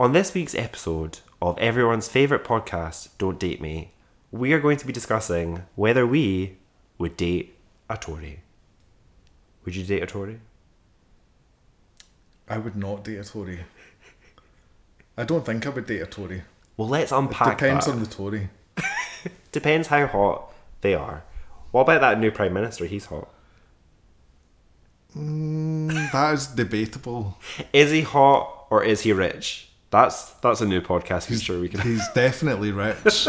On this week's episode of everyone's favourite podcast, Don't Date Me, we are going to be discussing whether we would date a Tory. Would you date a Tory? I would not date a Tory. I don't think I would date a Tory. Well, let's unpack Depends that. on the Tory. Depends how hot they are. What about that new Prime Minister? He's hot. Mm, that is debatable. Is he hot or is he rich? That's that's a new podcast he's, feature we can. He's definitely rich.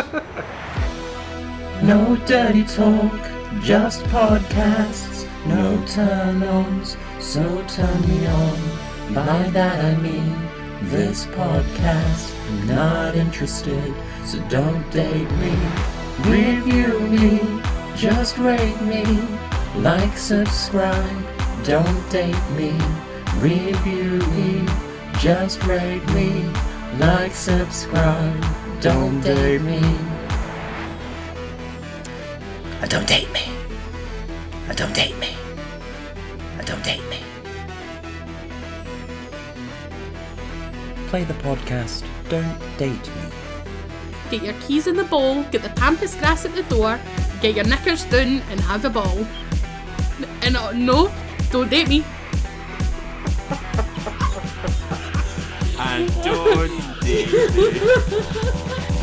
No dirty talk, just podcasts. No turn ons, so turn me on. By that I mean this podcast. Not interested, so don't date me. Review me, just rate me. Like, subscribe, don't date me. Review me, just rate me. Like, subscribe, don't date me. Uh, Don't date me. Uh, Don't date me. Uh, Don't date me. Play the podcast. Don't date me. Get your keys in the bowl, get the pampas grass at the door, get your knickers down and have a ball. And uh, no, don't date me. And don't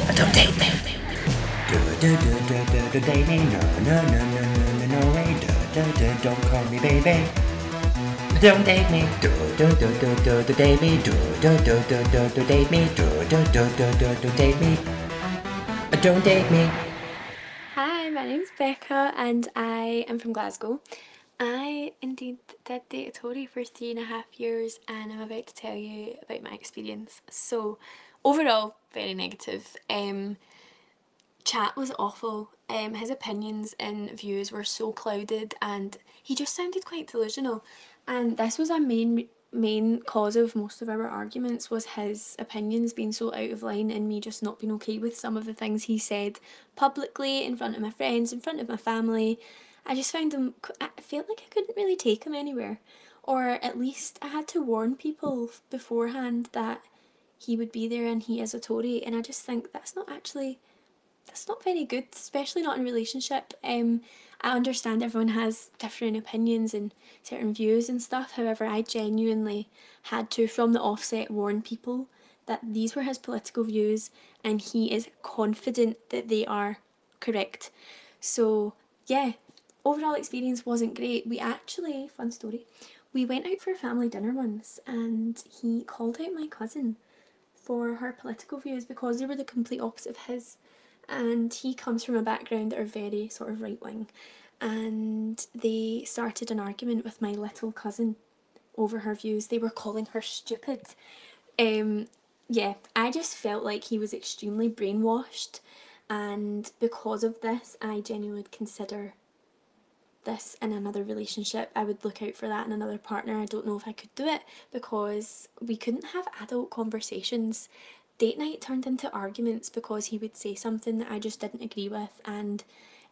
Uh, Don't date me. Do do do do do do date me. No no no no no no no way. Do do do don't call me baby. Don't date me. Do do do do do do date me. Do do do do do do date me. Do do do do do do date me. Uh, Don't date me. Hi, my name's Becca and I am from Glasgow. I indeed did date a Tory for three and a half years and I'm about to tell you about my experience. So, overall, very negative. Um, chat was awful. Um, his opinions and views were so clouded and he just sounded quite delusional. And this was a main main cause of most of our arguments was his opinions being so out of line and me just not being okay with some of the things he said publicly in front of my friends, in front of my family. I just found them, I felt like I couldn't really take him anywhere. Or at least I had to warn people beforehand that he would be there and he is a Tory and I just think that's not actually that's not very good, especially not in relationship. Um, I understand everyone has different opinions and certain views and stuff. However, I genuinely had to, from the offset, warn people that these were his political views and he is confident that they are correct. So, yeah, overall experience wasn't great. We actually, fun story, we went out for a family dinner once and he called out my cousin for her political views because they were the complete opposite of his. And he comes from a background that are very sort of right wing. And they started an argument with my little cousin over her views. They were calling her stupid. Um yeah i just felt like he was extremely brainwashed. And because of this i genuinely consider this in another relationship i would look out for that in another partner i don't know if i could do it because we couldn't have adult conversations date night turned into arguments because he would say something that I just didn't agree with and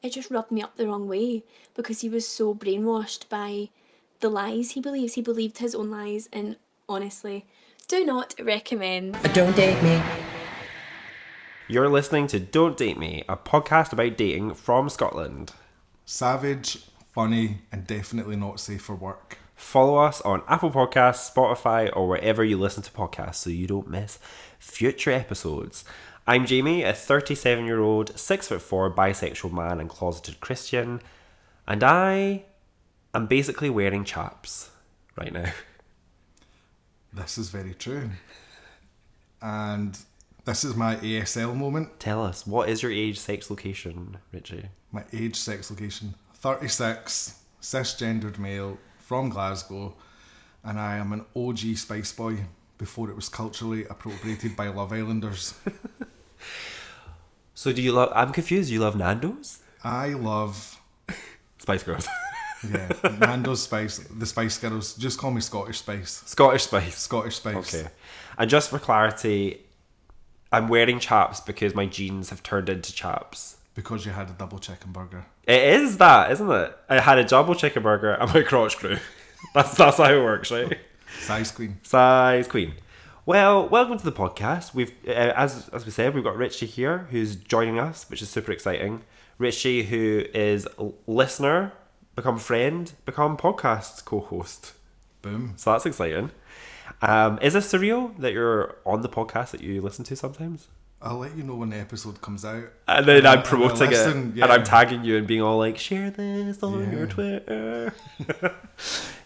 it just rubbed me up the wrong way because he was so brainwashed by the lies he believes. He believed his own lies and honestly, do not recommend. Don't date me. You're listening to Don't Date Me, a podcast about dating from Scotland. Savage, funny, and definitely not safe for work. Follow us on Apple Podcasts, Spotify, or wherever you listen to podcasts so you don't miss future episodes. I'm Jamie, a 37 year old, 6'4 bisexual man and closeted Christian, and I am basically wearing chaps right now. This is very true. And this is my ASL moment. Tell us, what is your age, sex, location, Richy? My age, sex, location 36, cisgendered male from Glasgow, and I am an OG Spice Boy before it was culturally appropriated by Love Islanders. So, do you love? I'm confused. You love Nando's? I love, Spice Girls. yeah, Nando's Spice, the Spice Girls. Just call me Scottish Spice. Scottish Spice. Scottish Spice. Okay. And just for clarity, I'm wearing chaps because my jeans have turned into chaps. Because you had a double chicken burger. It is that, isn't it? I had a double chicken burger and my crotch grew. That's that's how it works, right? Size Queen. Size queen. Well, welcome to the podcast. We've, uh, as as we said, we've got Richy here who's joining us, which is super exciting. Richy, who is a listener, become friend, become podcast co-host. Boom. So that's exciting. Um, is this surreal that you're on the podcast that you listen to sometimes? I'll let you know when the episode comes out. And then Uh, I'm promoting I'll listen, it, yeah. and I'm tagging you and being all like, "Share this on Yeah. your Twitter."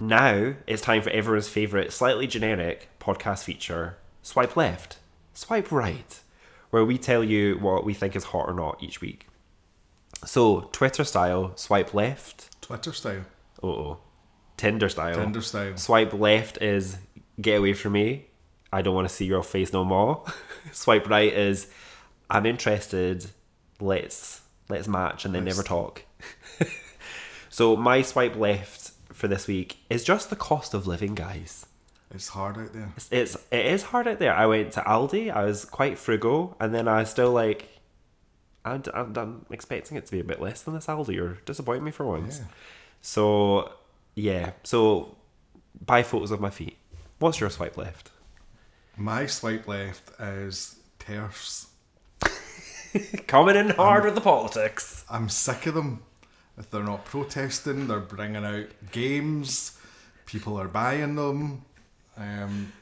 now it's time for everyone's favorite, slightly generic podcast feature: swipe left, swipe right, where we tell you what we think is hot or not each week. So Twitter style, swipe left. Twitter style. Oh. Tinder style. Tinder style. Swipe left is get away from me. I don't want to see your face no more. Swipe right is I'm interested. Let's let's match and then Let's- never talk. so my swipe left for this week is just the cost of living, guys. It's hard out there. It's, it's it is hard out there. I went to Aldi. I was quite frugal, and then I was still like, I'm, I'm, I'm expecting it to be a bit less than this Aldi. You're disappointing me for once. Yeah. So yeah, so buy photos of my feet. What's your swipe left? My swipe left is TERFs. Coming in hard with the politics. I'm sick of them. If they're not protesting, they're bringing out games. People are buying them. Um,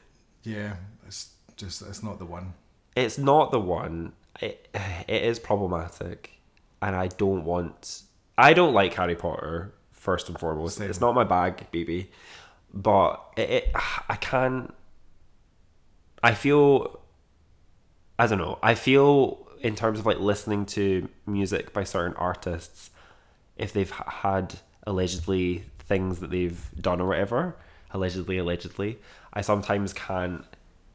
yeah, it's just it's not the one. It's not the one. It, it is problematic, and I don't want. I don't like Harry Potter first and foremost. Same. It's not my bag, baby. But it, it I can't. I feel I don't know. I feel in terms of like listening to music by certain artists, if they've had allegedly things that they've done or whatever, allegedly, allegedly, I sometimes can't.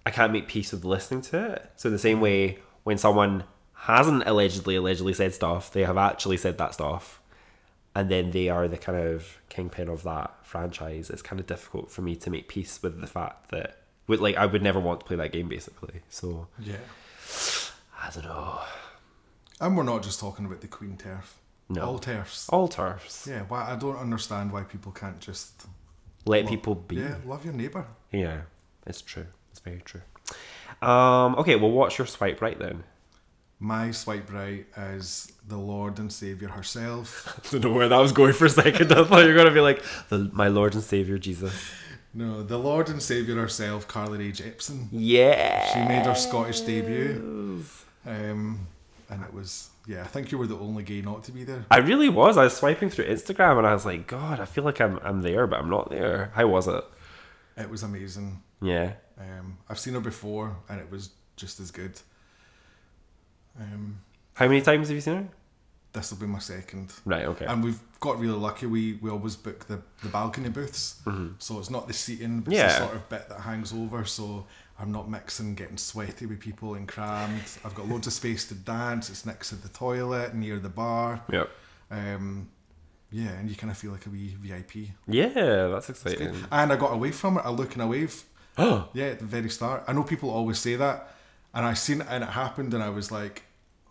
I can't make peace with listening to it. So the same way, when someone hasn't allegedly, allegedly said stuff, they have actually said that stuff, and then they are the kind of kingpin of that franchise. It's kind of difficult for me to make peace with the fact that, with like, I would never want to play that game basically. So Yeah, I don't know. and we're not just talking about the Queen turf. No. all TERFs. All turfs. Yeah, why I don't understand why people can't just Let lo- people be. Yeah, love your neighbor. Yeah, it's true. It's very true. Um, okay, well, what's your swipe right then? My swipe right is the Lord and Savior herself. I don't know where that was going for a second. I thought you were going to be like, the, my Lord and Savior Jesus. No, the Lord and Savior herself, Carly Rae Jepsen. Yeah. She made her Scottish debut. Um, and it was, yeah, I think you were the only gay not to be there. I really was. I was swiping through Instagram and I was like, God, I feel like I'm, I'm there, but I'm not there. How was it? It was amazing. Yeah. Um, I've seen her before and it was just as good. Um, How many times have you seen her? This will be my second. Right, okay. And we've got really lucky. We we always book the, the balcony booths, so it's not the seating. It's Mm-hmm. Yeah. the sort of bit that hangs over. So I'm not mixing, getting sweaty with people and crammed. I've got loads of space to dance. It's next to the toilet, near the bar. Yep. Um, yeah, and you kind of feel like a wee VIP. Yeah, that's It's exciting. And I got away from it. I look and a wave. Oh, Yeah, at the very start. I know people always say that, and I seen it and it happened, and I was like,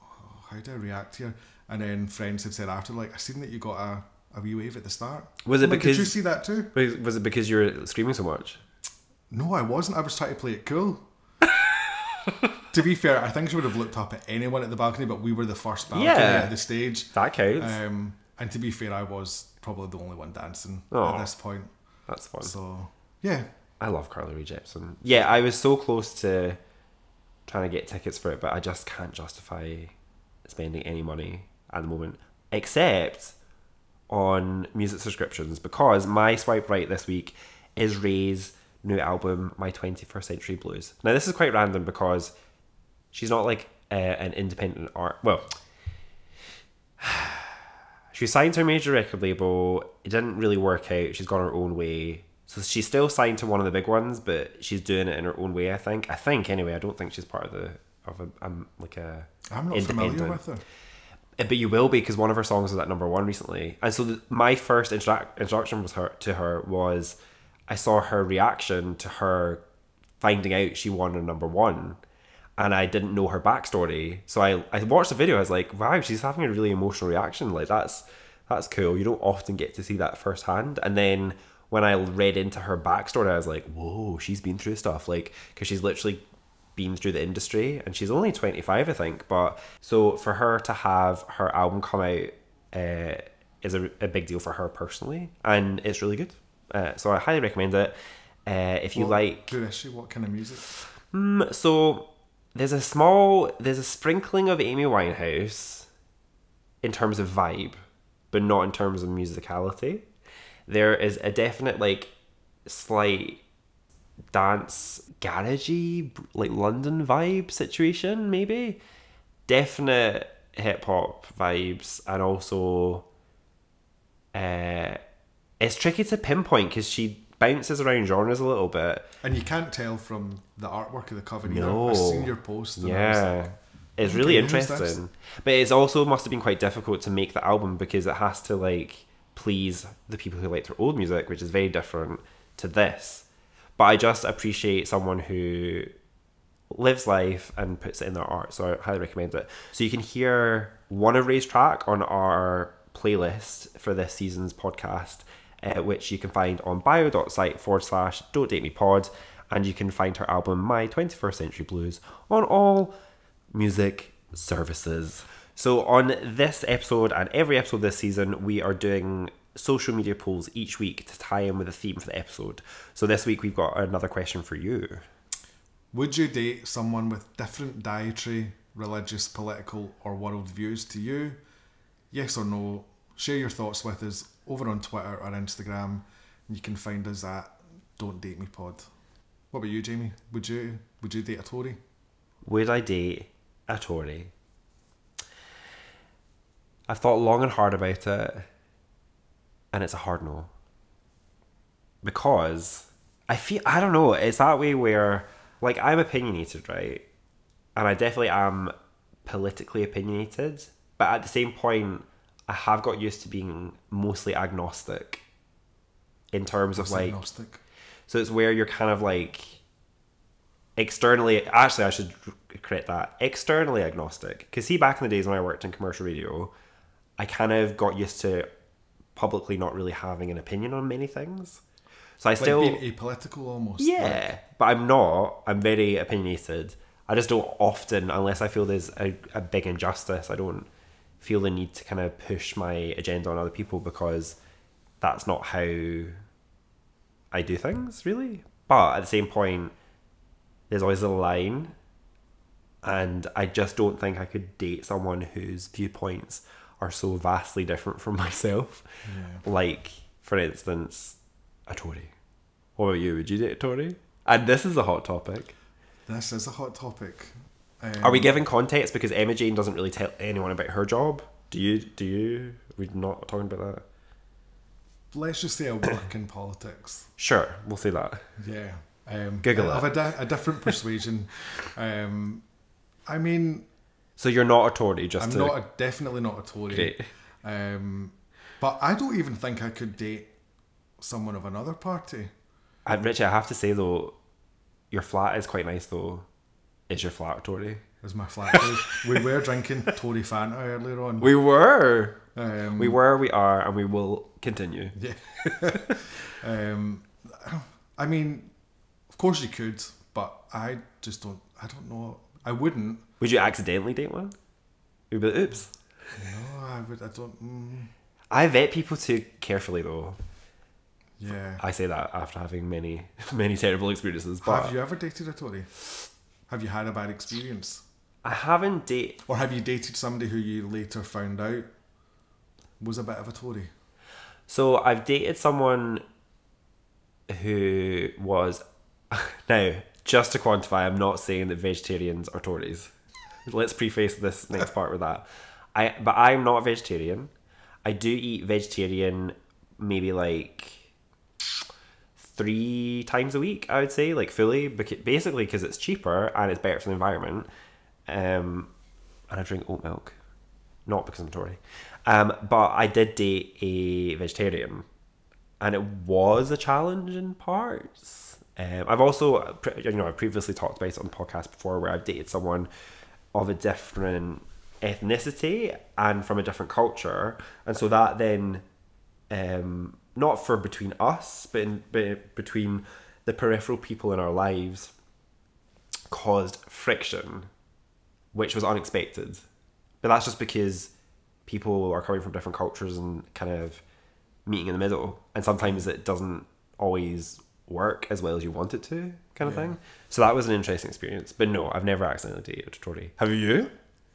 oh, "How do I react here?" And then friends had said after, like, "I seen that you got a, a wee wave at the start." Was it I'm like, Did you see that too? was was it because you were screaming so much? No, I wasn't. I was trying to play it cool. to be fair, I think she would have looked up at anyone at the balcony, but we were the first balcony Yeah. at the stage. That counts. Um, and to be fair, I was probably the only one dancing at this point. that's fun. So yeah, I love Carly Rae Jepsen. Yeah, I was so close to trying to get tickets for it, but I just can't justify spending any money at the moment, except on music subscriptions, because my swipe right this week is Raye's new album, My 21st Century Blues. Now, this is quite random because she's not like uh, an independent art. Well, she signed to a major record label. It didn't really work out. She's gone her own way. So she's still signed to one of the big ones, but she's doing it in her own way. I think. I think anyway. I don't think she's part of the of a um, like a. I'm not familiar with her. Uh, But you will be because one of her songs was at number one recently. And so the, my first interac- introduction with her to her was I saw her reaction to her finding out she won a number one, and I didn't know her backstory. So I I watched the video. I was like, wow, she's having a really emotional reaction. Like that's that's cool. You don't often get to see that firsthand. And then when I read into her backstory, I was like, whoa, she's been through stuff. Like, because she's literally been through the industry and she's only 25, I think. But so for her to have her album come out uh, is a, a big deal for her personally. And it's really good. Uh, so I highly recommend it. Uh, if you What- like Who is she? What kind of music? Mm, so there's a small there's a sprinkling of Amy Winehouse in terms of vibe, but not in terms of musicality. There is a definite like slight dance garagey like London vibe situation maybe. Definite hip hop vibes and also uh it's tricky to pinpoint because she bounces around genres a little bit. And you can't tell from the artwork of the cover either. No. I've seen your post. Yeah. like, It's really Okay, who's this? interesting. But it's also must have been quite difficult to make the album because it has to like please the people who liked her old music, which is very different to this. But I just appreciate someone who lives life and puts it in their art. So I highly recommend it. So you can hear one of Raye's track on our playlist for this season's podcast, uh, which you can find on bio.site forward slash don't date me pod. And you can find her album My 21st Century Blues on all music services. So on this episode and every episode this season, we are doing social media polls each week to tie in with the theme for the episode. So this week we've got another question for you. Would you date someone with different dietary, religious, political, or world views to you? Yes or no? Share your thoughts with us over on Twitter or Instagram. You can find us at Don't Date Me Pod. What about you, Jamie? Would you would you date a Tory? Would I date a Tory? I've thought long and hard about it, and it's a hard no. Because I feel, I don't know, it's that way where, like, I'm opinionated, right? And I definitely am politically opinionated, but at the same point, I have got used to being mostly agnostic in terms of like Agnostic. so it's where you're kind of like externally. Actually, I should correct that. Externally agnostic. Because see, back in the days when I worked in commercial radio, I kind of got used to publicly not really having an opinion on many things. So I Like still, being apolitical almost. yeah, but I'm not. I'm very opinionated. I just don't often, unless I feel there's a, a big injustice, I don't feel the need to kind of push my agenda on other people because that's not how I do things, really. But at the same point, there's always a line, and I just don't think I could date someone whose viewpoints are so vastly different from myself. Like, for instance, a Tory. What about you? Would you date a Tory? And this is a hot topic. This is a hot topic. Um, Are we giving context because Emma Jane doesn't really tell anyone about her job? Do you? Do you? We're not talking about that. Let's just say I work in politics. Sure, we'll say that. Yeah. Um, Google I have a, di- a different persuasion. um, I mean, So you're not a Tory, just I'm to not a, definitely not a Tory. Great. Um, but I don't even think I could date someone of another party. I, Richy, I have to say though, your flat is quite nice though. Is your flat a Tory? Is my flat. Tory? we were drinking Tory Fanta earlier on. We were. um, We were, we are, and we will continue. Yeah. Um, I mean, of course you could, but I just don't. I don't know. I wouldn't. Would you accidentally date one? You'd be like, oops. No, I would. I don't. Mm, I vet people too carefully though. yeah. I say that after having many, many terrible experiences. But Have you ever dated a Tory? Have you had a bad experience? I haven't dated. Or have you dated somebody who you later found out was a bit of a Tory? So I've dated someone who was now just to quantify. I'm not saying that vegetarians are Tories. Let's preface this next part with that. I but I'm not a vegetarian. I do eat vegetarian maybe like three times a week. I would say like fully, basically because it's cheaper and it's better for the environment. Um, and I drink oat milk, not because I'm Tory. Um, but I did date a vegetarian, and it was a challenge in parts. Um, I've also, you know, I've previously talked about it on the podcast before, where I've dated someone of a different ethnicity and from a different culture, and so that then um, not for between us, but, in, but between the peripheral people in our lives, caused friction, which was unexpected. But that's just because people are coming from different cultures and kind of meeting in the middle, and sometimes it doesn't always work as well as you want it to, kind of Yeah. thing. So that was an interesting experience. But no, I've never accidentally dated a Tory. Have you?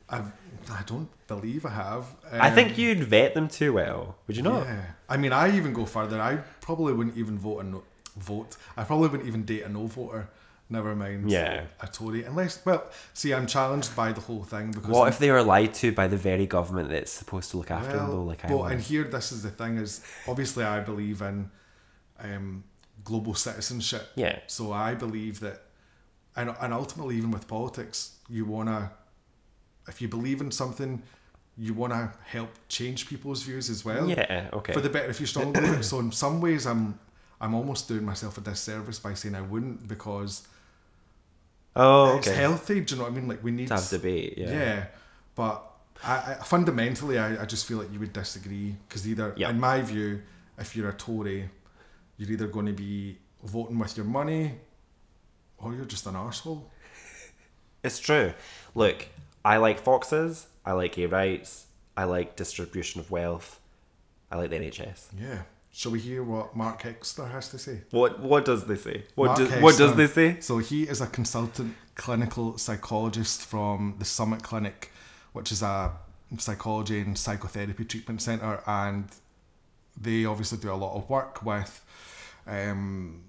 I've, I don't believe I have. I Um, think you'd vet them too well. Would you not? Yeah. I mean, I even go further. I probably wouldn't even vote a no, vote. I probably wouldn't even date a no voter. Never mind. Yeah. A Tory, unless well, see, I'm challenged by the whole thing because What I'm- if they were lied to by the very government that's supposed to look after them, though? Like I well, was. and here this is the thing: is obviously I believe in um, global citizenship. Yeah. So I believe that, and and ultimately, even with politics, you wanna, if you believe in something, you wanna help change people's views as well. Yeah, okay. For the better, if you're strong. So in some ways, I'm I'm almost doing myself a disservice by saying I wouldn't because oh, okay. it's healthy. Do you know what I mean? Like we need To have debate, yeah. Yeah, but I, I fundamentally, I, I just feel like you would disagree because either, Yeah. in my view, if you're a Tory, you're either going to be voting with your money, or you're just an arsehole. It's true. Look, I like foxes. I like gay rights. I like distribution of wealth. I like the NHS. Yeah. Shall we hear what Mark Hexter has to say? What What does they say? What Mark does What does they say? So he is a consultant clinical psychologist from the Summit Clinic, which is a psychology and psychotherapy treatment centre, and they obviously do a lot of work with, um,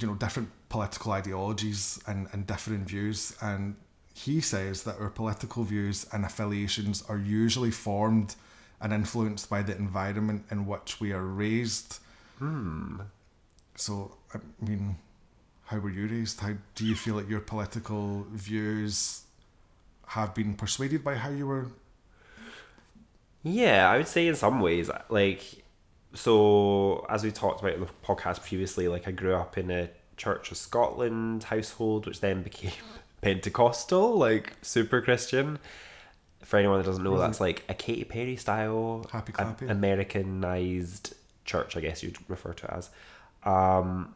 you know, different political ideologies and, and different views. And he says that our political views and affiliations are usually formed and influenced by the environment in which we are raised. Hmm. So, I mean, how were you raised? How do you feel like your political views have been persuaded by how you were? Yeah, I would say in some ways, like, so as we talked about in the podcast previously, like I grew up in a Church of Scotland household, which then became Pentecostal, like super Christian. For anyone that doesn't know, that's like a Katy Perry style, Happy clappy. Americanized church, I guess you'd refer to it as. Um,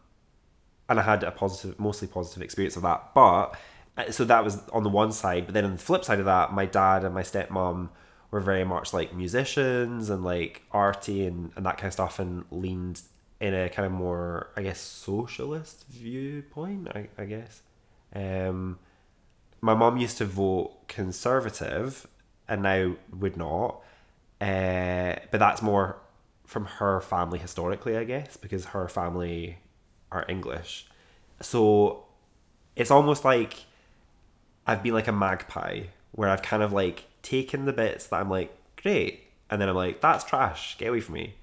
and I had a positive, mostly positive experience of that. But uh, so that was on the one side, but then on the flip side of that, my dad and my stepmom were very much like musicians and like arty and, and that kind of stuff, and leaned in a kind of more, I guess, socialist viewpoint. I, I guess. Um, my mom used to vote conservative, and now would not. Uh, but that's more from her family historically, I guess, because her family are English. So it's almost like I've been like a magpie where I've kind of like taken the bits that I'm like, great. And then I'm like, that's trash. Get away from me.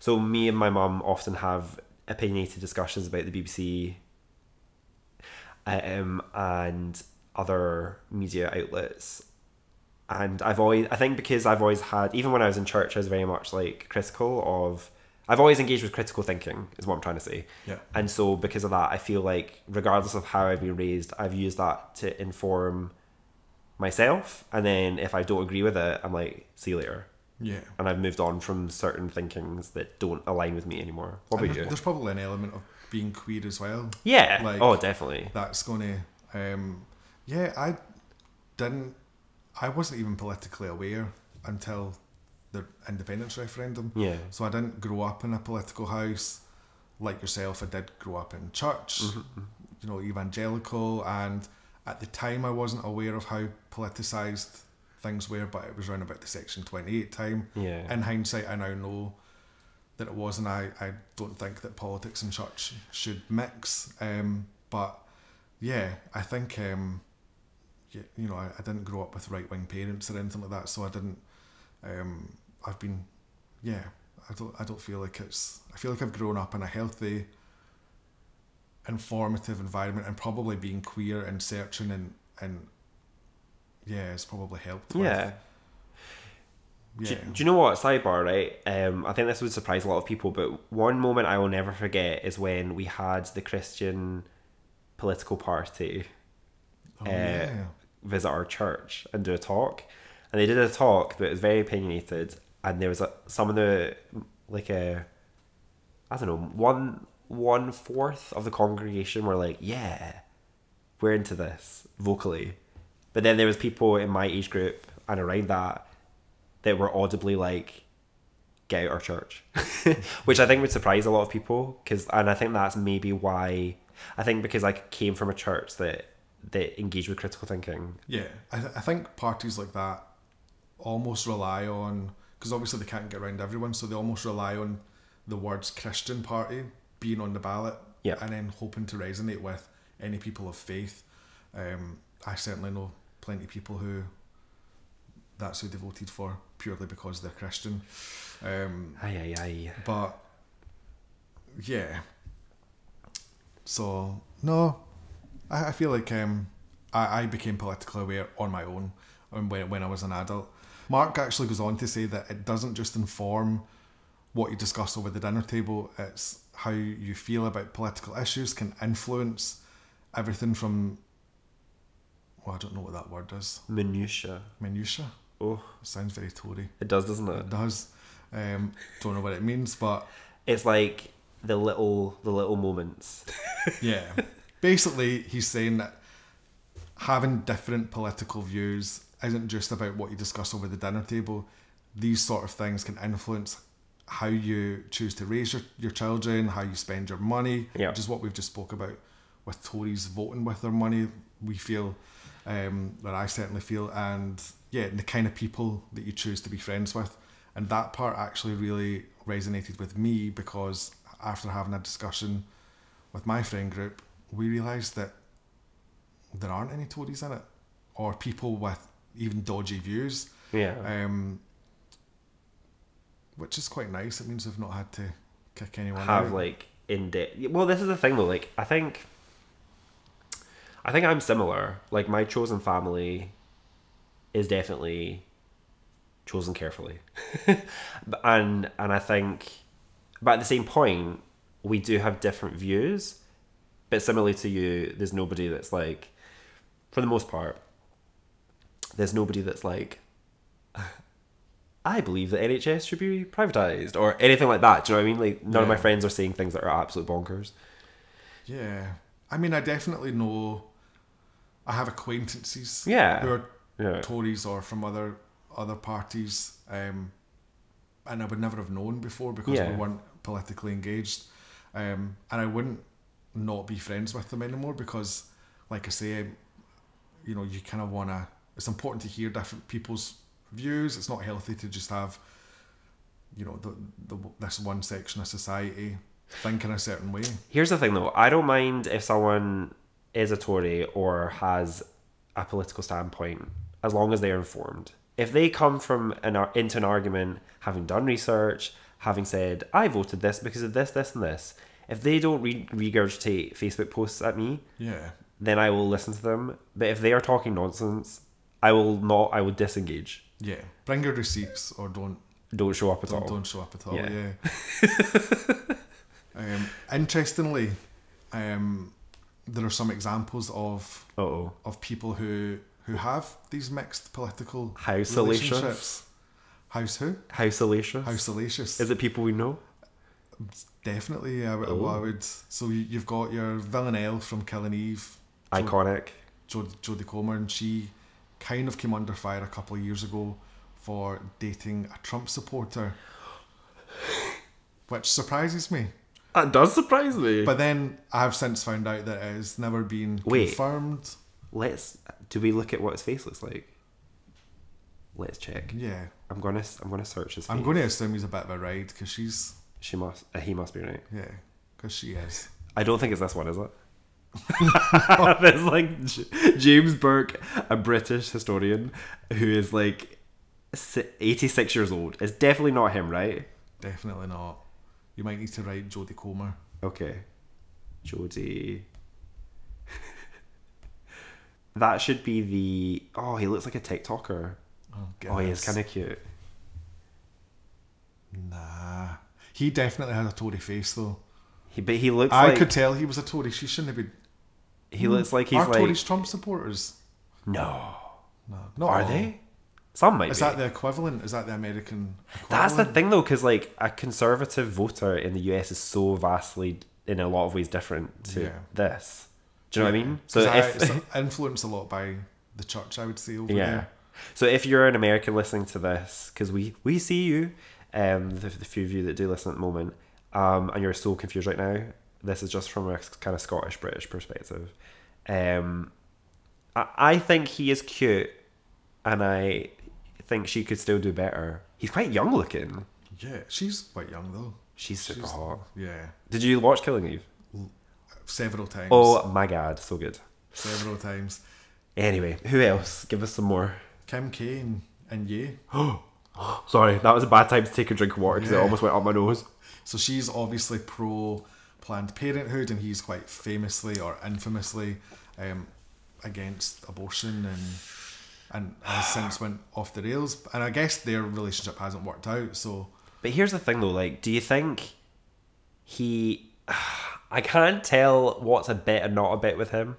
So me and my mum often have opinionated discussions about the BBC um, and other media outlets. And I've always, I think because I've always had, even when I was in church, I was very much like critical of, I've always engaged with critical thinking, is what I'm trying to say. Yeah. And so because of that, I feel like regardless of how I've been raised, I've used that to inform myself. And then if I don't agree with it, I'm like, see you later. Yeah. And I've moved on from certain thinkings that don't align with me anymore. What And about there- you? There's probably an element of being queer as well. Yeah. Like- oh, definitely. That's going to, um, yeah, I didn't, I wasn't even politically aware until the independence referendum. Yeah. So I didn't grow up in a political house like yourself. I did grow up in church, Mm-hmm, you know, evangelical, and at the time I wasn't aware of how politicised things were, but it was around about the Section 28 time. Yeah. In hindsight, I now know that it was, and I, I don't think that politics and church should mix. Um, but yeah, I think, um, yeah, you know, I, I didn't grow up with right wing parents or anything like that, so I didn't. Um, I've been, yeah, I don't, I don't feel like it's. I feel like I've grown up in a healthy, informative environment, and probably being queer and searching and and yeah, it's probably helped. with- Yeah. yeah. Do, do you know what? Sidebar, right? Um, I think this would surprise a lot of people, but one moment I will never forget is when we had the Christian political party oh, uh, yeah. visit our church and do a talk. And they did a talk, but it was very opinionated. And there was a, some of the, like a, I don't know one one fourth of the congregation were like, yeah, we're into this vocally, but then there was people in my age group and around that that were audibly like, get out our church, which I think would surprise a lot of people because, and I think that's maybe why I think because I came from a church that that engaged with critical thinking. Yeah, I, th- I think parties like that almost rely on because obviously they can't get around everyone, so they almost rely on the words Christian party being on the ballot, Yeah. and then hoping to resonate with any people of faith. Um, I certainly know plenty of people who that's who they voted for purely because they're Christian. Um, Aye, aye, aye. but yeah. So no, I, I feel like um, I, I became politically aware on my own when when I was an adult. Mark actually goes on to say that it doesn't just inform what you discuss over the dinner table; it's how you feel about political issues can influence everything from. Well, I don't know what that word is. Minutia. Minutia. Oh, Sounds very Tory. it does, doesn't it? It does. Um, don't know what it means, but It's like the little the little moments. Yeah. Basically, he's saying that having different political views isn't just about what you discuss over the dinner table. These sort of things can influence how you choose to raise your, your children, how you spend your money, Yeah. which is what we've just spoke about with Tories voting with their money. We feel, um, that I certainly feel, and yeah, and the kind of people that you choose to be friends with. And that part actually really resonated with me because after having a discussion with my friend group, we realised that there aren't any Tories in it, or people with even dodgy views, Yeah. um, which is quite nice. It means we've not had to kick anyone have out. like in depth. Well, this is the thing though. Like, I think, I think I'm similar. Like, my chosen family is definitely chosen carefully, and and I think, but at the same point, we do have different views. But similarly to you, there's nobody that's like, for the most part, there's nobody that's like, I believe the NHS should be privatized or anything like that. Do you know what I mean? Like none of my friends are saying things that are absolute bonkers. Yeah, I mean, I definitely know. I have acquaintances. Yeah. who are Yeah. Tories or from other other parties, um, and I would never have known before because Yeah. we weren't politically engaged, um, and I wouldn't not be friends with them anymore because, like I say, you know, you kind of want to. It's important to hear different people's views. It's not healthy to just have, you know, the, the this one section of society think in a certain way. Here's the thing though, I don't mind if someone is a Tory or has a political standpoint as long as they're informed. If they come from an into an argument having done research, having said I voted this because of this, this, and this, if they don't re- regurgitate Facebook posts at me, Yeah. then I will listen to them. But if they are talking nonsense, I will not. I will disengage. Yeah, bring your receipts or don't Don't show up at don't, all. don't show up at all. Yeah. Yeah. um, interestingly, um, there are some examples of Oh, of people who who have these mixed political salacious? relationships. House who? how salacious? How salacious? Is it people we know? Definitely, I, would- Oh. I would. So you- you've got your Villanelle from Killing Eve, Iconic. Jodie Comer, and she kind of came under fire a couple of years ago for dating a Trump supporter, which surprises me. That does surprise me. But then I have since found out that it has never been Wait. confirmed. let's. Do we look at what his face looks like? Let's check. Yeah, I'm gonna. I'm gonna search his face. I'm going to assume he's a bit of a ride because she's She must. Uh, he must be right. yeah, because she is. I don't think it's this one, is it? it's like J- James Burke, a British historian who is like 86 years old. It's definitely not him, right? Definitely not. You might need to write Jodie Comer. Okay. Jodie. that should be the. Oh, he looks like a TikToker. Oh, Oh, he is kind of cute. Nah, he definitely had a Tory face though. He, but he looks I like could tell he was a Tory. She shouldn't have been. He looks like he's Are like Trump supporters? no. No, not Are all. they? Some might Is be. that the equivalent? Is that the American? That's the thing though, because like a conservative voter in the US is so vastly, in a lot of ways, different to Yeah. this. Do you know what I mean? So 'Cause I- if it's influenced a lot by the church, I would say over yeah, there. so if you're an American listening to this, because we we see you, um, the, the few of you that do listen at the moment, um, and you're so confused right now. This is just from a kind of Scottish British perspective. Um, I, I think he is cute, and I think she could still do better. He's quite young looking. Yeah, she's quite young though. She's super She's- hot. Yeah, Did you watch Killing Eve? several times. Oh my god, so good. several times. Anyway, who else? Give us some more. Kim K and, and Ye. Sorry, that was a bad time to take a drink of water because it almost went up my nose. So she's obviously pro Planned Parenthood, and he's quite famously or infamously um, against abortion, and and has since went off the rails. And I guess their relationship hasn't worked out. So But here's the thing though, like, do you think he I can't tell what's a bit and not a bit with him.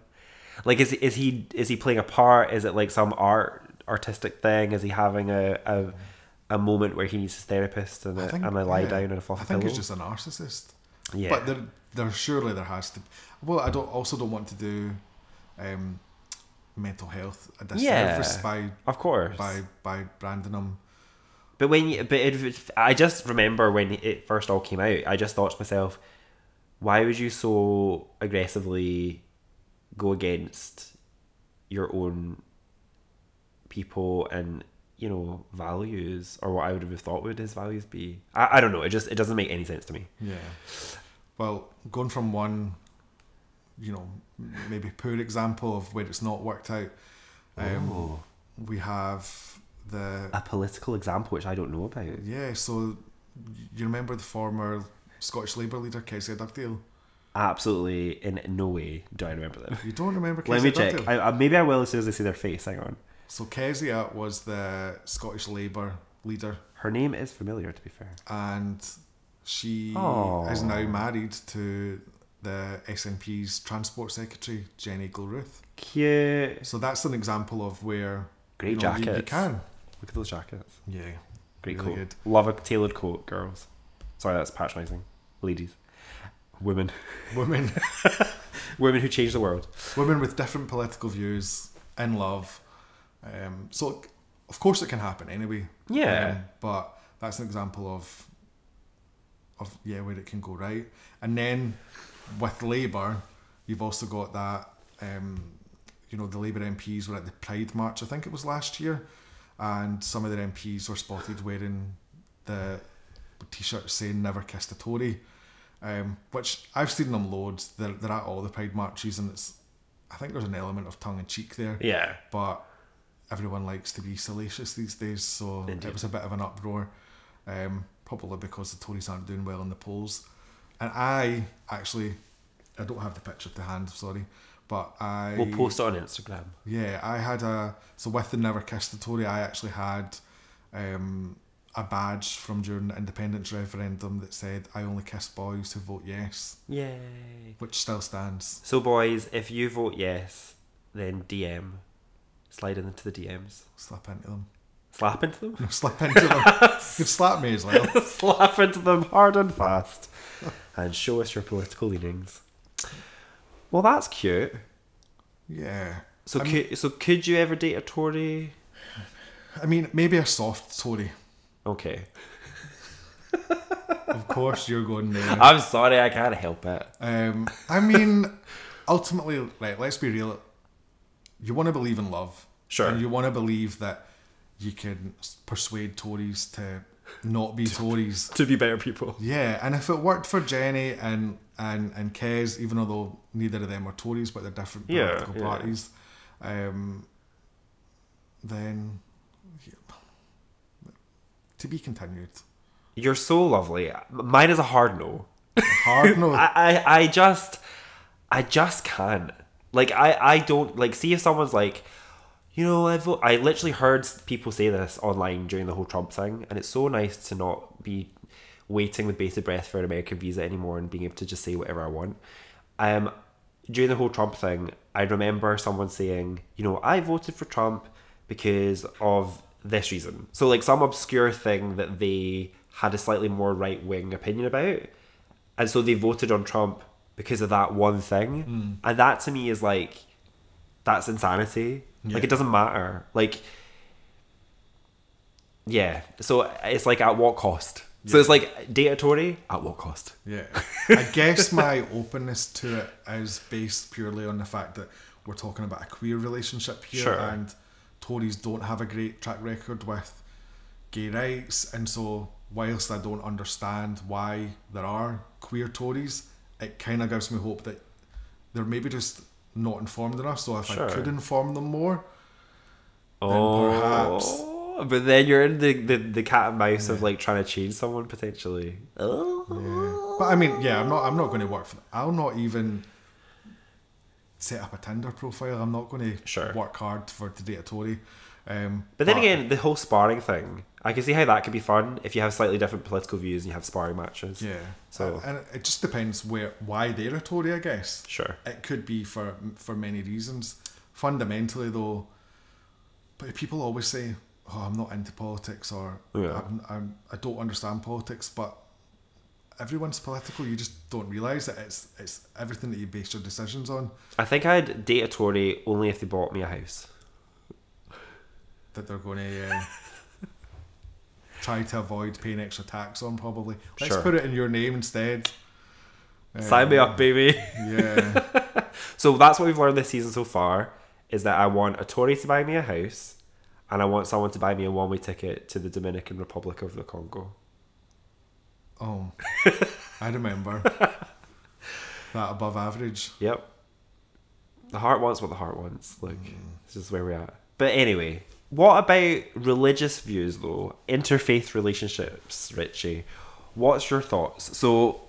Like is is he is he playing a part? Is it like some art artistic thing? Is he having a a, a moment where he needs his therapist and a, and a lie yeah, down and a fluffy I think pillow? he's just a narcissist. Yeah. But there, there surely there has to. Well, I don't also don't want to do um, mental health a disservice Yeah. by of course. by by branding him. But when you, but it, I just remember when it first all came out, I just thought to myself, why would you so aggressively go against your own people and you know values or what I would have thought would his values be? I, I don't know. It just it doesn't make any sense to me. Yeah. Well, going from one, you know, maybe poor example of where it's not worked out, um, Oh. we have the A political example which I don't know about. yeah. So you remember the former Scottish Labour leader Kezia Dugdale? Absolutely, in no way do I remember them. You don't remember Kezia Let me check. I, I, maybe I will as soon as I see their face. Hang on. So Kezia was the Scottish Labour leader, Her name is familiar, to be fair. and she is now married to the SNP's Transport Secretary Jenny Gilruth. Cute. So that's an example of where Great you know, you- You, can, Look at those jackets. yeah, Great really coat. good. Love a tailored coat, girls. Sorry, that's patronising. Ladies. Women. Women, Women who change the world. women with different political views in love. Um, so of course it can happen anyway. Yeah. Um, but that's an example of of yeah where it can go right. And then with Labour, you've also got that um, you know the Labour MPs were at the Pride March. I think it was last year, and some of their MPs were spotted wearing the t-shirts saying "Never kissed a Tory," um, which I've seen them loads. They're, they're at all the Pride marches, and it's I think there's an element of tongue in cheek there Yeah. but everyone likes to be salacious these days, so Indeed. it was a bit of an uproar, um, probably because the Tories aren't doing well in the polls. And I actually, I don't have the picture to hand, sorry, but I We'll post it on Instagram. yeah, I had a so with the Never Kissed the Tory, I actually had um, a badge from during the independence referendum that said I only kiss boys who vote yes, Yay. which still stands. So, boys, if you vote yes, then DM. Slide into the DMs. Slap into them. Slap into them? No, slip into them. You'd slap me as well. Slap into them hard and fast. and show us your political leanings. Well, that's cute. Yeah. So, I mean- could, so could you ever date a Tory? I mean, maybe a soft Tory. Okay. Of course, you're going there. I'm sorry, I can't help it. Um, I mean, ultimately, right, let's be real. You want to believe in love. Sure. And you want to believe that you can persuade Tories to not be Tories. To be better people. Yeah, and if it worked for Jenny and and and Kez, even although neither of them are Tories, but they're different Yeah, political yeah. parties, um, then yeah, to be continued. You're so lovely. Mine is a hard no. Hard no. I, I, I just I just can't. Like I, I don't like see if someone's like, you know, I vote I literally heard people say this online during the whole Trump thing, and it's so nice to not be waiting with bated breath for an American visa anymore and being able to just say whatever I want. Um during the whole Trump thing, I remember someone saying, you know, I voted for Trump because of this reason. So like some obscure thing that they had a slightly more right wing opinion about, and so they voted on Trump because of that one thing, hmm. and that to me is like that's insanity. Like it doesn't matter. Like yeah, so it's like at what cost? So it's like data Tory at what cost? Yeah. I guess my openness to it is based purely on the fact that we're talking about a queer relationship here Sure. and Tories don't have a great track record with gay rights and so whilst I don't understand why there are queer Tories, it kind of gives me hope that they're maybe just not informed enough. So if Sure. I could inform them more, Oh, perhaps- but then you're in the, the, the cat and mouse of like trying to change someone potentially. Oh, But I mean, yeah, I'm not. I'm not going to work for. I'll not even set up a Tinder profile. I'm not going to Sure. work hard for to date a Tory. Um, But then again, the whole sparring thing, I can see how that could be fun if you have slightly different political views and you have sparring matches. yeah. So- and it just depends where why they're a Tory. I guess. Sure. It could be for for many reasons. Fundamentally, though, but people always say, "Oh, I'm not into politics," or Yeah. I'm, I'm, "I don't understand politics," but everyone's political. You just don't realize that it's it's everything that you base your decisions on. I think I'd date a Tory only if they bought me a house. That they're going to uh, try to avoid paying extra tax on. Probably. Let's Sure. put it in your name instead. Sign me up, baby. Yeah, So that's what we've learned this season so far is that I want a Tory to buy me a house and I want someone to buy me a one way ticket to the Dominican Republic of the Congo. oh, I remember that above average. Yep. The heart wants what the heart wants. Like, this is where we're at. But anyway, what about religious views though? Interfaith relationships, Richy. What's your thoughts? So,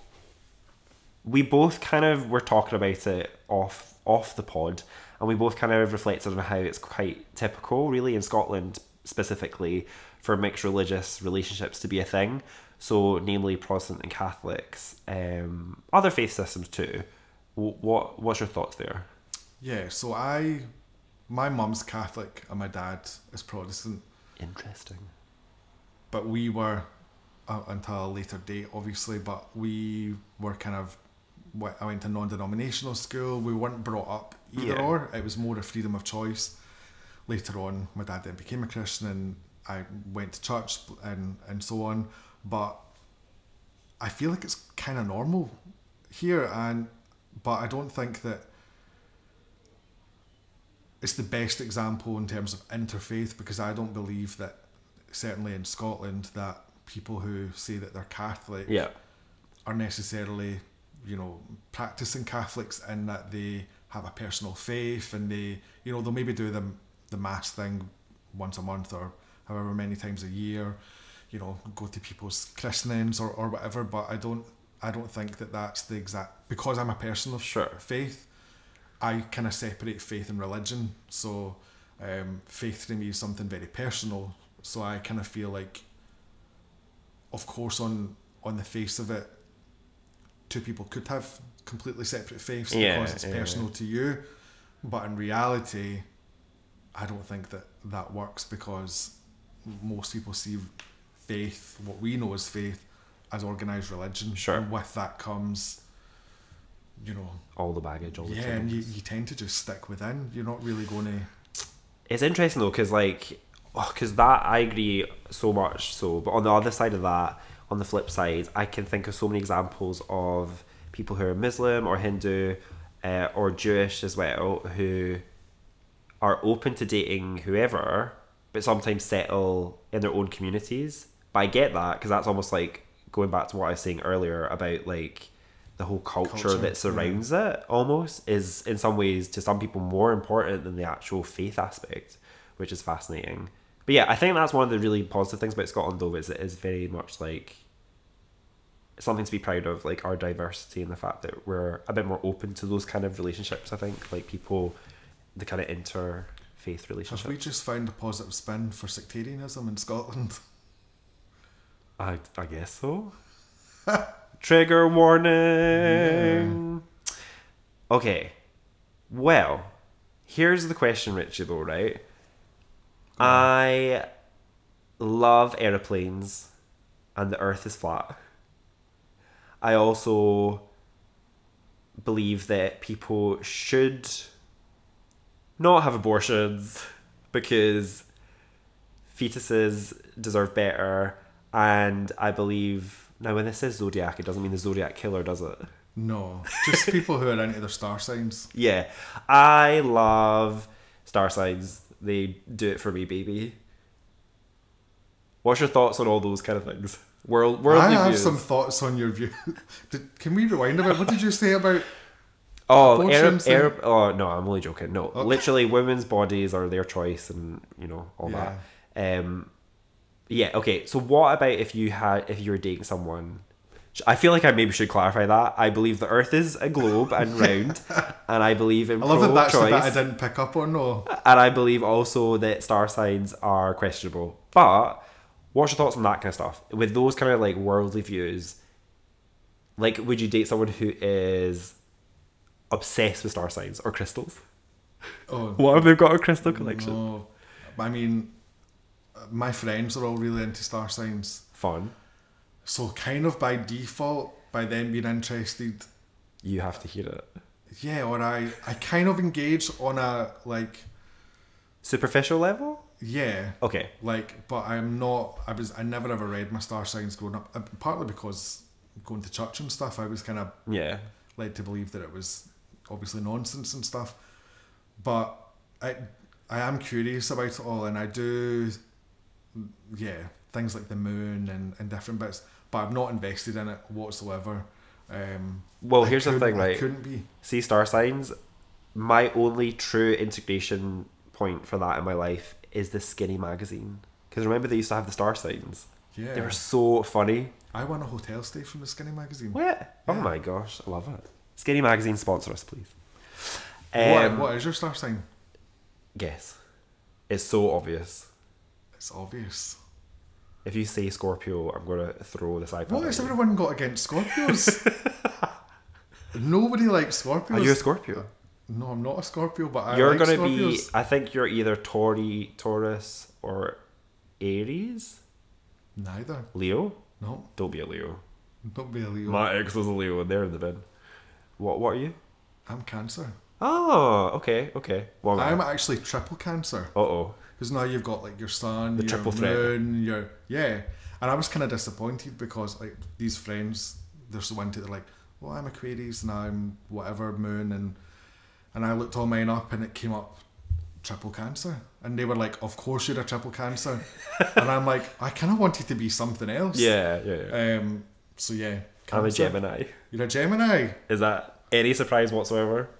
we both kind of were talking about it off off the pod, and we both kind of reflected on how it's quite typical, really, in Scotland specifically, for mixed religious relationships to be a thing. So, namely Protestant and Catholics, um, other faith systems too. What what's your thoughts there? Yeah, so I, my mum's Catholic and my dad is Protestant, Interesting. but we were uh, until a later date, obviously. But we were kind of. I went to non-denominational school. We weren't brought up either Yeah. or. It was more a freedom of choice. Later on, my dad then became a Christian, and I went to church and and so on. But I feel like it's kind of normal here, and but I don't think that it's the best example in terms of interfaith because I don't believe that certainly in Scotland that people who say that they're Catholic Yeah. are necessarily you know practicing Catholics in that they have a personal faith and they you know they'll maybe do the the mass thing once a month or however many times a year you know go to people's christenings or, or whatever but I don't I don't think that that's the exact because I'm a person of Sure. faith I kind of separate faith and religion. So, um, faith to me is something very personal. So I kind of feel like, of course, on on the face of it, two people could have completely separate faiths Yeah, because it's yeah, personal to you. But in reality, I don't think that that works because most people see faith, what we know as faith, as organized religion. Sure. And with that comes, you know, All the baggage, all the yeah, and you, you tend to just stick within. You're not really going to. It's interesting though, because like, because that I agree so much so, but on the other side of that, on the flip side, I can think of so many examples of people who are Muslim or Hindu uh, or Jewish as well who are open to dating whoever, but sometimes settle in their own communities. But I get that because that's almost like going back to what I was saying earlier about like the whole culture, Culture, that surrounds it almost is in some ways to some people more important than the actual faith aspect, which is fascinating. But yeah, I think that's one of the really positive things about Scotland though is it is very much like something to be proud of, like our diversity and the fact that we're a bit more open to those kind of relationships. I think like people, the kind of interfaith Have relationships. Have we just found a positive spin for sectarianism in Scotland? I I guess so. Trigger warning. Okay. Well, here's the question, Richy. Though, right? I love aeroplanes and the earth is flat. I also believe that people should not have abortions because fetuses deserve better and I believe now when this says zodiac it doesn't mean the zodiac killer does it No, just people who are into their star signs. yeah I love star signs they do it for me baby what's your thoughts on all those kind of things world worldly I have views some thoughts on your view. Did, can we rewind a bit? What did you say about? Oh, Arab? Arab, oh no, I'm only joking. No, literally, women's bodies are their choice, and you know all that. Um, yeah. Okay. So, what about if you had if you were dating someone? I feel like I maybe should clarify that. I believe the Earth is a globe and round, and I believe in I love that that's the bit I didn't pick up on. No, and I believe also that star signs are questionable. But what's your thoughts on that kind of stuff? With those kind of like worldly views, like would you date someone who is obsessed with star signs or crystals? oh What if they've got a crystal collection? no. I mean, my friends are all really into star signs, Fun. so kind of by default, by them being interested, You have to hear it. yeah, or I, I kind of engage on a like, Superficial level? yeah, Okay. like, but I'm not. I was. I never ever read my star signs growing up. uh, Partly because going to church and stuff, I was kind of Yeah. led to believe that it was obviously nonsense and stuff. But I I am curious about it all, and I do, yeah, things like the moon and, and different bits. But I'm not invested in it whatsoever. Um, Well, I here's the thing, I right? couldn't be. See star signs. My only true integration point for that in my life is the Skinny magazine. Because remember they used to have the star signs. Yeah, They were so funny. I won a hotel stay from the Skinny magazine. What? Oh my gosh, I love it. Skinny magazine sponsor us, please. What, Um, what is your star sign? Guess. It's so obvious. It's obvious. If you say Scorpio, I'm gonna throw this iPad. What at has everyone got against Scorpios? Nobody likes Scorpios. Are you a Scorpio? No, I'm not a Scorpio, but I you're like gonna Scorpios. be. I think you're either Tauri, Taurus, or Aries. Neither. Leo. No, Don't be a Leo. don't be a Leo. My ex was a Leo, and they're in the bin. What? What are you? I'm Cancer. Oh, okay, okay. Well, I'm actually triple Cancer Uh oh. Because now you've got like your sun, The your triple threat. moon, your yeah. And I was kind of disappointed because like these friends, they're so into they're like, well, I'm Aquarius and I'm whatever moon and and I looked all mine up and it came up triple Cancer and they were like, of course you're a triple Cancer, and I'm like, I kind of wanted to be something else. Yeah, yeah. yeah. Um. So yeah. I'm a Gemini. You're a Gemini. Is that any surprise whatsoever?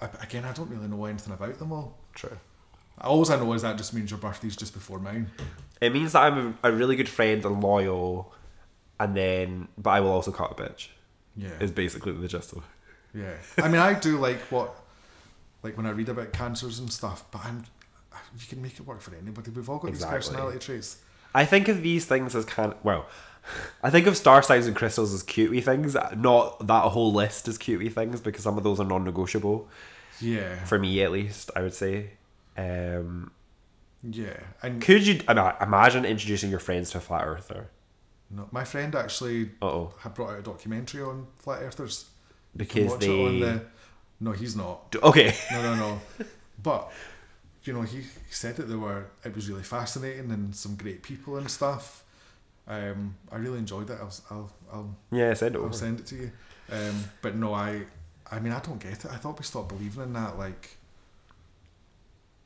I, again, I don't really know anything about them all. True. All I know is that just means your birthday's just before mine. It means that I'm a, really good friend and loyal, and then, but I will also cut a bitch. Yeah. Is basically the gist of it. Yeah. I mean, I do like what, like when I read about cancers and stuff, but I'm, you can make it work for anybody. We've all got Exactly. these personality traits. I think of these things as kind of, well, I think of star signs and crystals as cutey things, not that whole list as cutey things because some of those are non-negotiable Yeah. for me at least. I would say. Um, yeah. And could you imagine introducing your friends to a flat earther? no, my friend actually oh, had brought out a documentary on flat earthers. Because they. on the. No, he's not. Okay. No, no, no. but you know, he, he said that there were. It was really fascinating and some great people and stuff. Um, I really enjoyed it. I'll, I'll, I'll yeah, send it I'll over. send it to you. Um, but no, I, I mean, I don't get it. I thought we stopped believing in that, like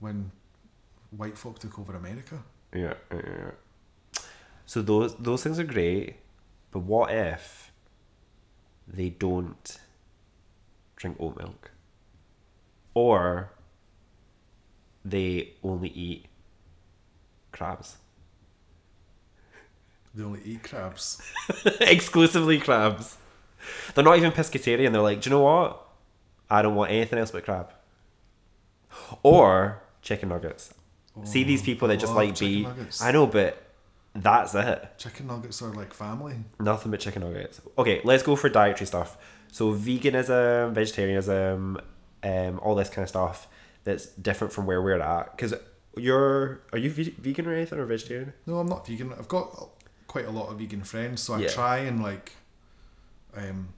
when white folk took over America. Yeah, yeah, yeah. So those those things are great, but what if they don't drink oat milk, or they only eat crabs, They only eat crabs. exclusively crabs? They're not even pescatarian. They're like, do you know what? I don't want anything else but crab, or chicken nuggets. See these people that just like chicken be. nuggets. I know, but that's it. Chicken nuggets are like family. Nothing but chicken nuggets. Okay, let's go for dietary stuff. So veganism, vegetarianism, um, all this kind of stuff that's different from where we're at. Because You're are you ve- vegan or anything or vegetarian? No, I'm not vegan. I've got quite a lot of vegan friends, so I Yeah. try and like, um,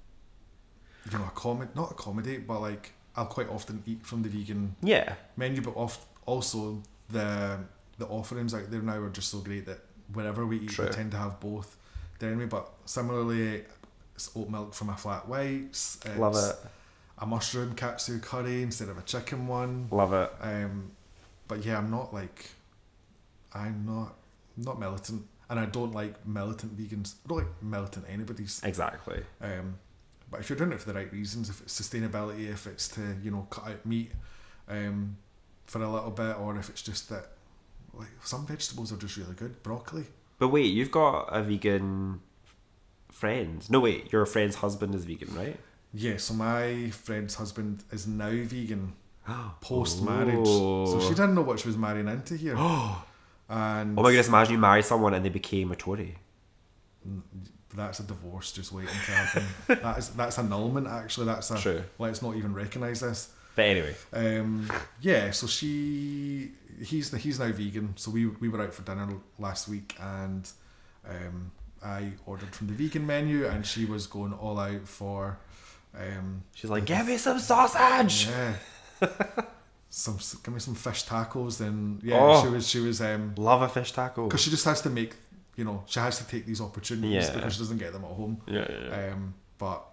you know, accommodate not accommodate, but like I'll quite often eat from the vegan Yeah. menu, but oft also the the offerings out there now are just so great that wherever we eat, True. we tend to have both. There anyway, but similarly, it's oat milk for my flat whites. It's Love it. A mushroom katsu curry instead of a chicken one. Love it. Um, but yeah, I'm not like, I'm not not militant, and I don't like militant vegans. I don't like militant anybody's. Exactly. Um, but if you're doing it for the right reasons, if it's sustainability, if it's to you know cut out meat um, for a little bit, or if it's just that like some vegetables are just really good. Broccoli. But wait, you've got a vegan friend. No, wait, your friend's husband is vegan, right? Yeah, so my friend's husband is now vegan post marriage. So she oh. didn't know what she was marrying into here. and Oh my goodness, imagine you married someone and they became a Tory. that's a divorce just waiting to happen. that is that's annulment actually. That's a True. let's not even recognise this. But anyway, Um, yeah, so she he's he's now vegan. So we we were out for dinner last week and um, I ordered from the vegan menu and she was going all out for um, she's like, give me some sausage! yeah. some give me some fish tacos and yeah Oh. she was she was um Love a fish taco. because she just has to make you know she has to take these opportunities Yeah. because she doesn't get them at home Yeah, yeah, yeah. um but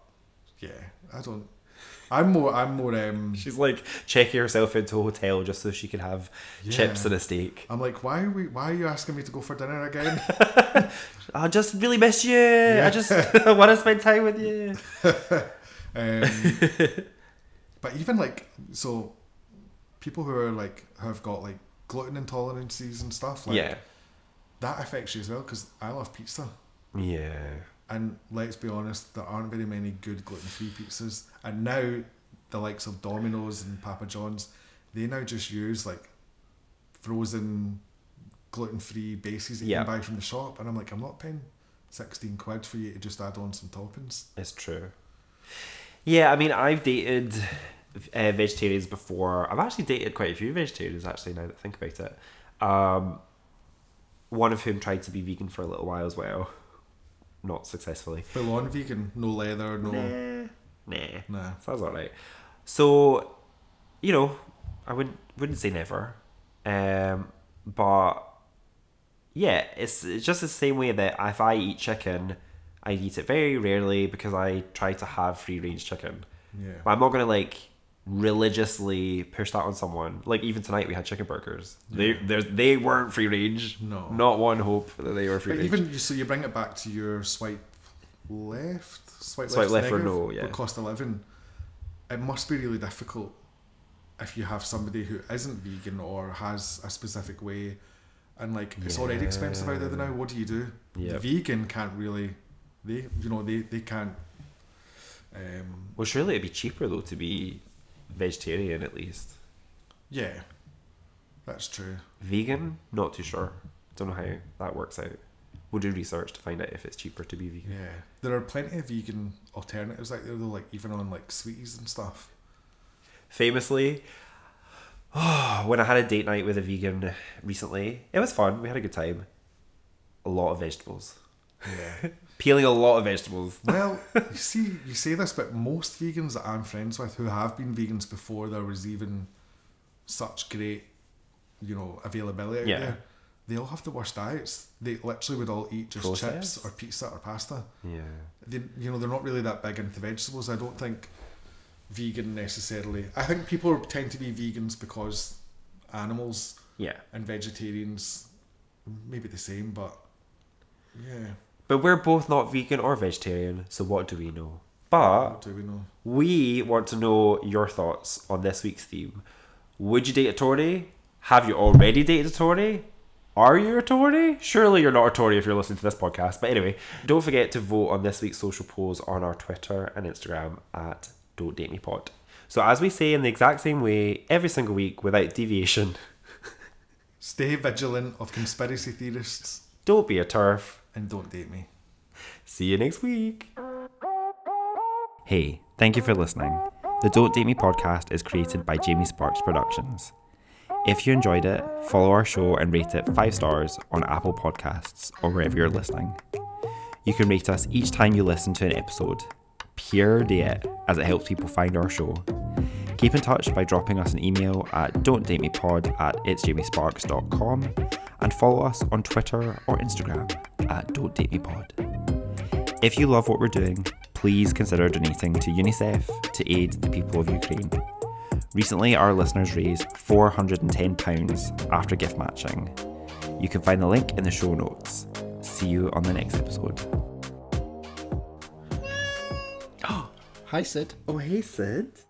yeah I don't I'm more I'm more um She's like checking herself into a hotel just so she can have chips and a steak. I'm like why are we why are you asking me to go for dinner again I just really miss you. I just want to spend time with you. Um, but even like so, people who are like have got like gluten intolerances and stuff like yeah. that affects you as well because I love pizza Yeah. And let's be honest, there aren't very many good gluten free pizzas. And now the likes of Domino's and Papa John's, they now just use like frozen gluten free bases that Yeah. you can buy from the shop, and I'm like, I'm not paying sixteen quid for you to just add on some toppings. It's true. Yeah, I mean, I've dated uh, vegetarians before. I've actually dated quite a few vegetarians, actually, now that I think about it. Um, one of whom tried to be vegan for a little while as well. Not successfully. Full on vegan, no leather, no. Nah. Nah. Nah. Sounds alright. So, you know, I wouldn't wouldn't say never. Um, but yeah, it's, it's just the same way that if I eat chicken, I eat it very rarely because I try to have free range chicken. Yeah. But I'm not gonna like religiously push that on someone. Like even tonight we had chicken burgers. They they they weren't free range. No. Not one hope that they were free But range. even so, you bring it back to your swipe left, swipe, Swipe left, left or no, yeah. cost living. It must be really difficult if you have somebody who isn't vegan or has a specific way, and like it's already expensive out there now. What do you do? Yep. The vegan can't really, they you know they they can't. Um, well, surely it'd be cheaper though to be vegetarian at least. yeah, that's true. Vegan, not too sure. Don't know how that works out. We'll do research to find out if it's cheaper to be vegan. Yeah, there are plenty of vegan alternatives out there though, like even on like sweeties and stuff. Famously, when I had a date night with a vegan recently, it was fun. We had a good time. A lot of vegetables. Yeah. Peeling a lot of vegetables. Well, you see, you say this, but most vegans that I'm friends with who have been vegans before there was even such great, you know, availability out Yeah. there, they all have the worst diets. They literally would all eat just chips or pizza or pasta. Yeah. They, you know, they're not really that big into vegetables. I don't think vegan necessarily. I think people tend to be vegans because animals Yeah. and vegetarians maybe the same, but yeah, But we're both not vegan or vegetarian, so what do we know? But what do we know? we want to know your thoughts on this week's theme. Would you date a Tory? Have you already dated a Tory? Are you a Tory? Surely you're not a Tory if you're listening to this podcast. But anyway, don't forget to vote on this week's social polls on our Twitter and Instagram at Don't Date Me Pod. So as we say in the exact same way every single week without deviation, Stay vigilant of conspiracy theorists don't be a TERF. And don't date me. See you next week. Hey, thank you for listening. The Don't Date Me podcast is created by Jamie Sparks Productions. If you enjoyed it, follow our show and rate it 5 stars on Apple Podcasts or wherever you're listening. You can rate us each time you listen to an episode. Pure it, as it helps people find our show. Keep in touch by dropping us an email at don'tdatemepod at itsjamiesparks.com and follow us on Twitter or Instagram at don'tdatemepod. If you love what we're doing, please consider donating to UNICEF to aid the people of Ukraine. Recently, our listeners raised £410 after gift matching. You can find the link in the show notes. See you on the next episode. Hi, Sid. Oh, hey, Sid.